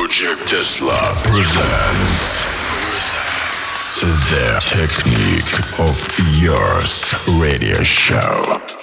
Project Tesla presents The Technique of Yours radio show.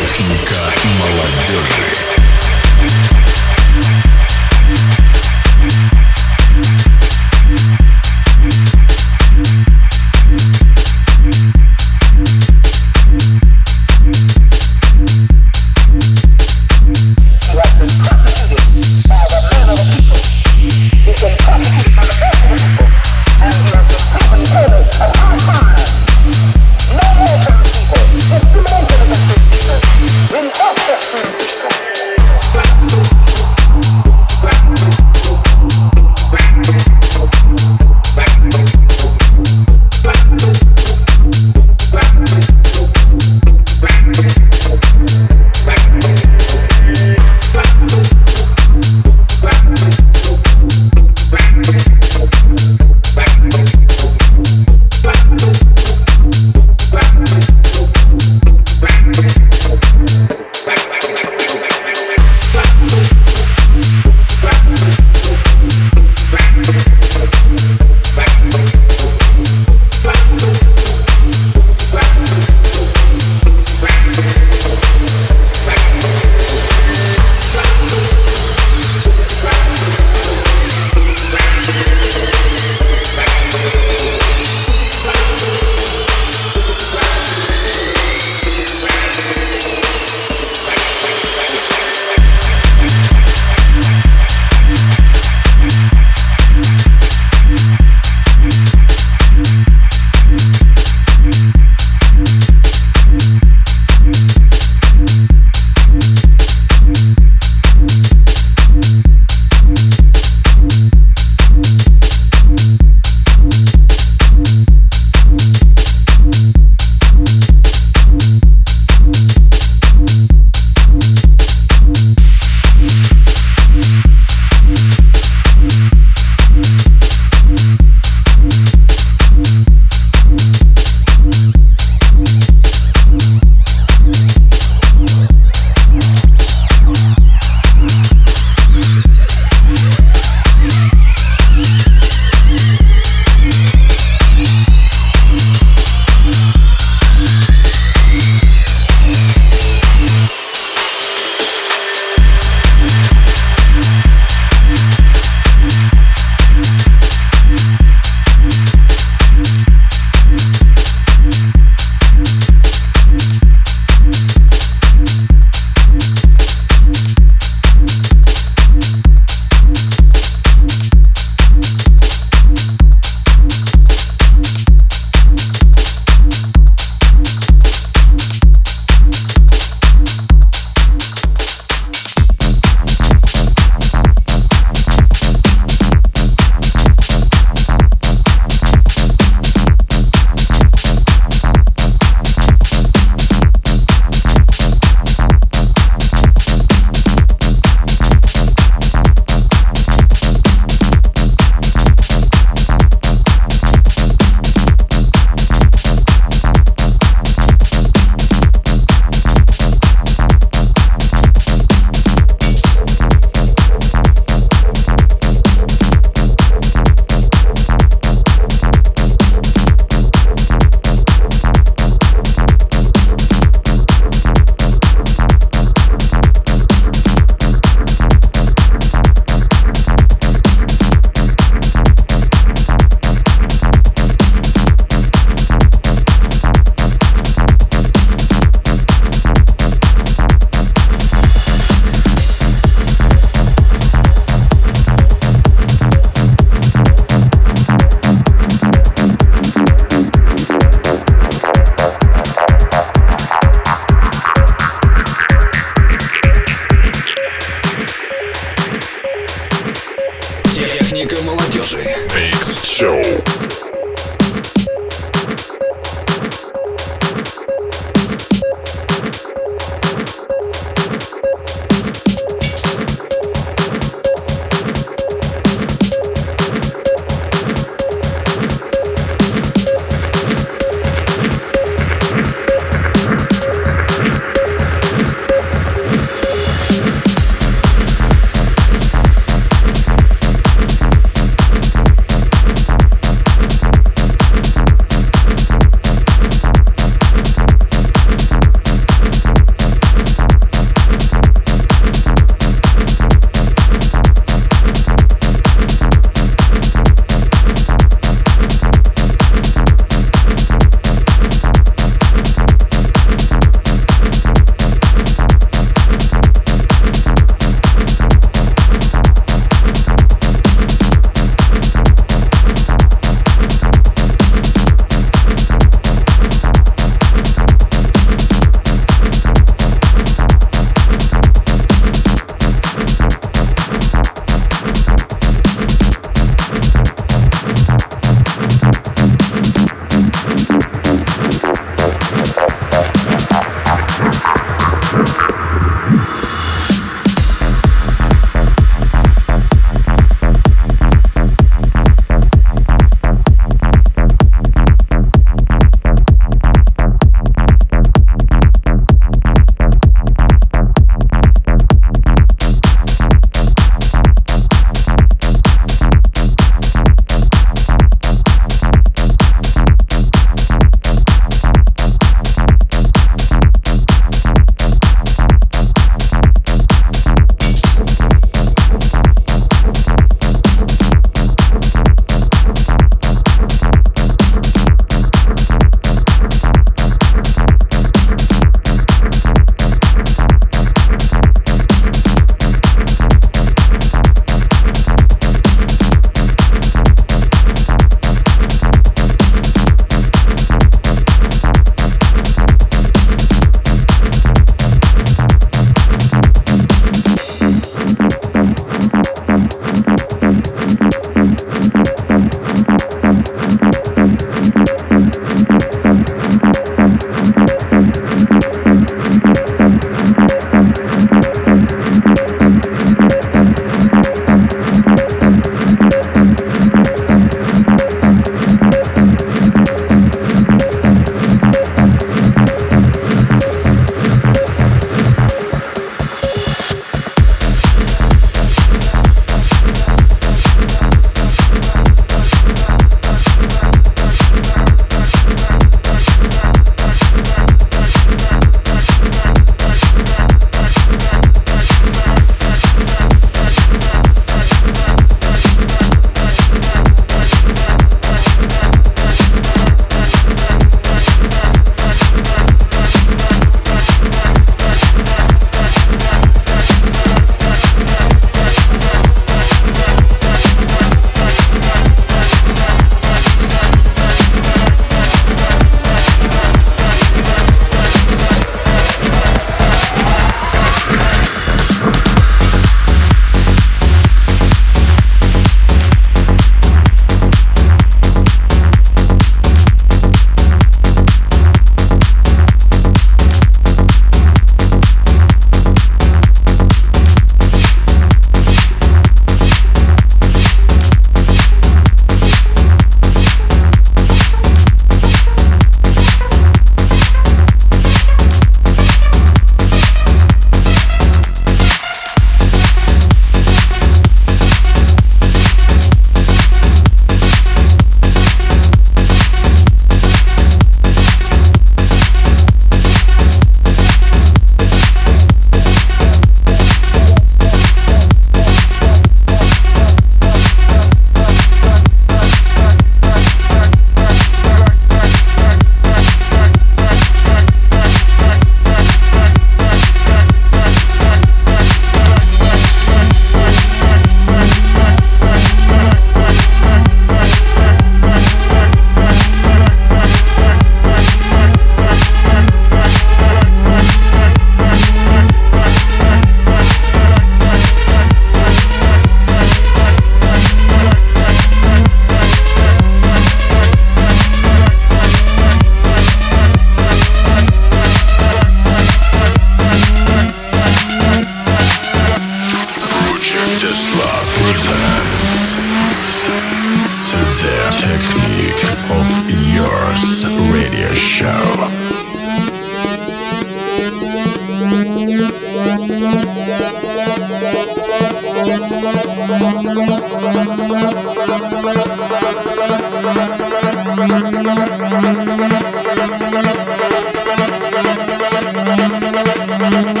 da da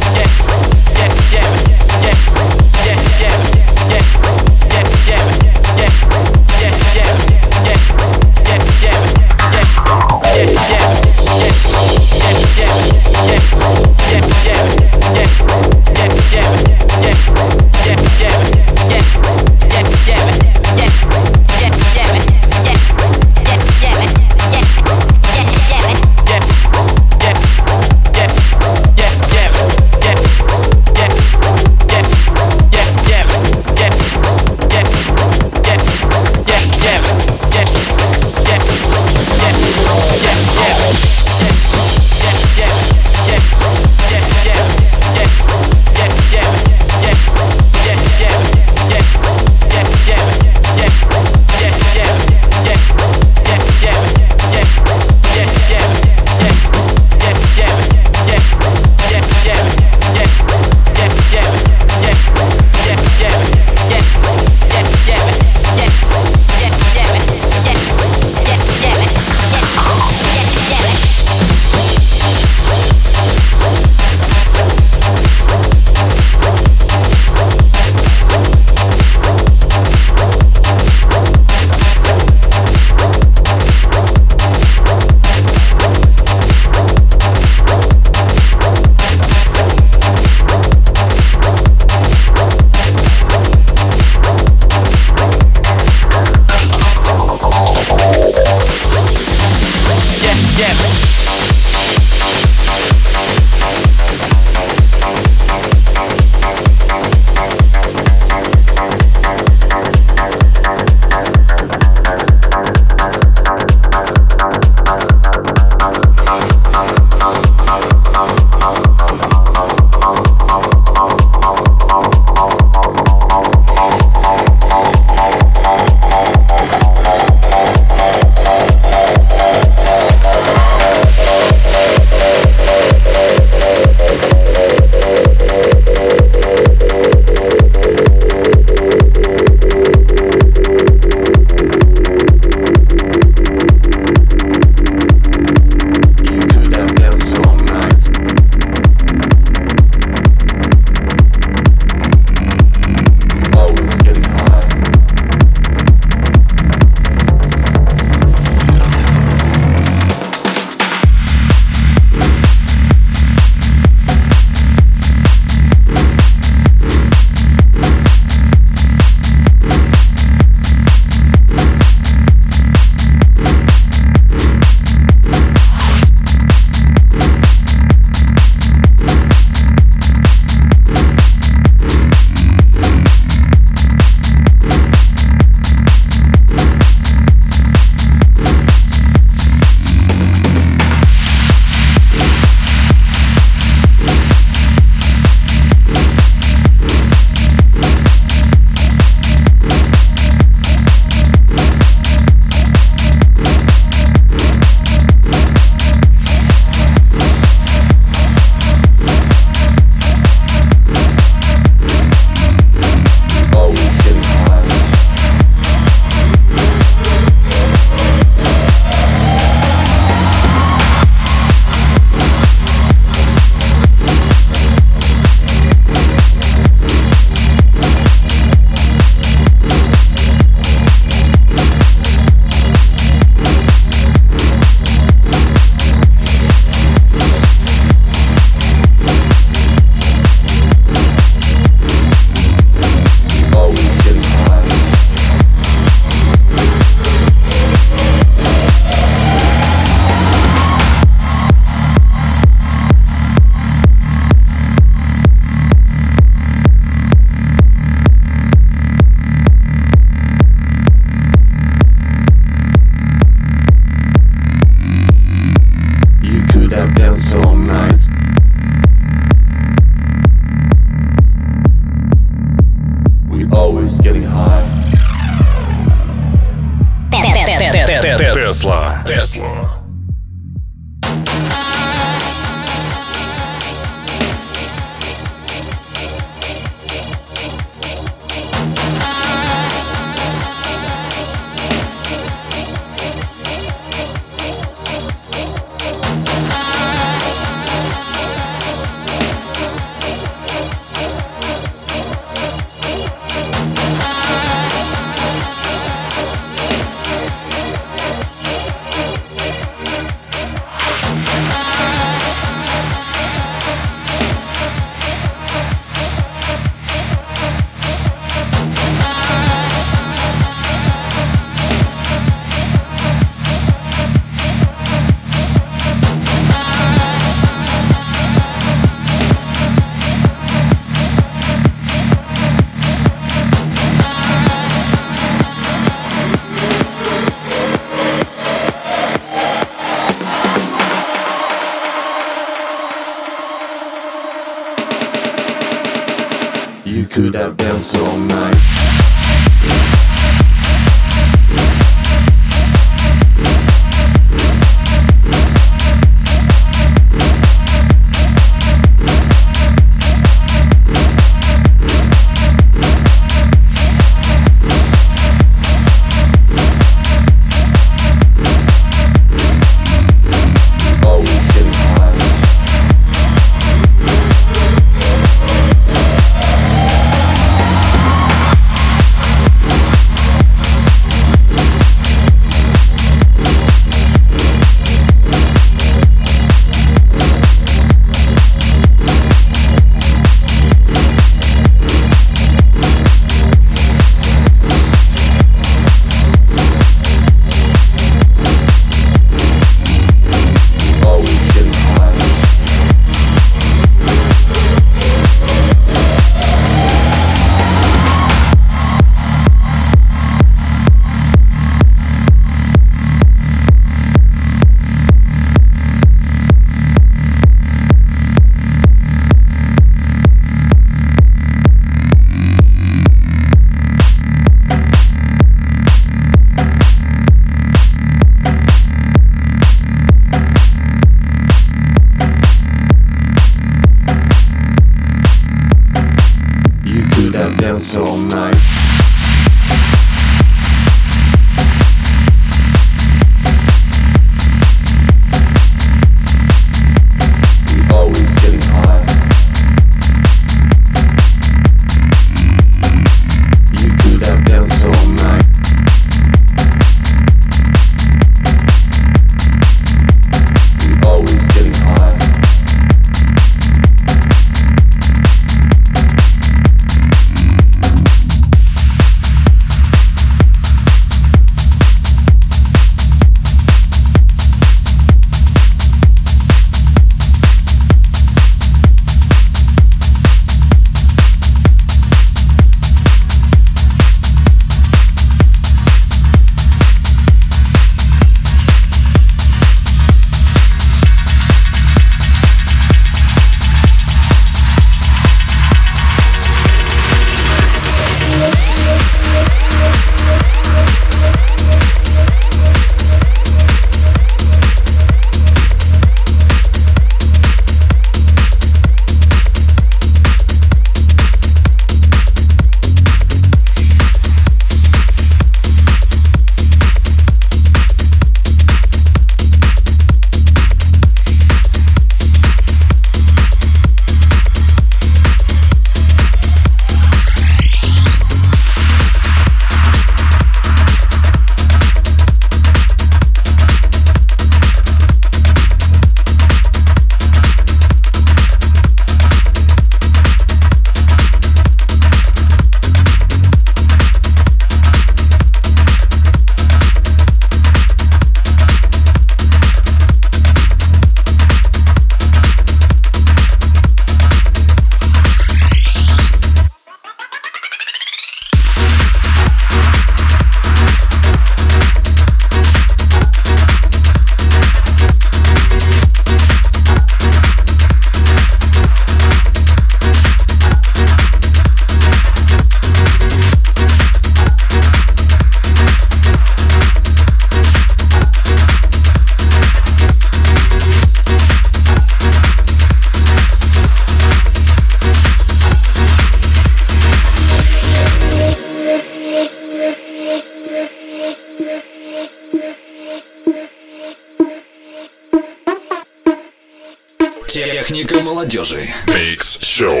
Техника молодежи. Микс Шоу.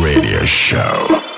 Radio show.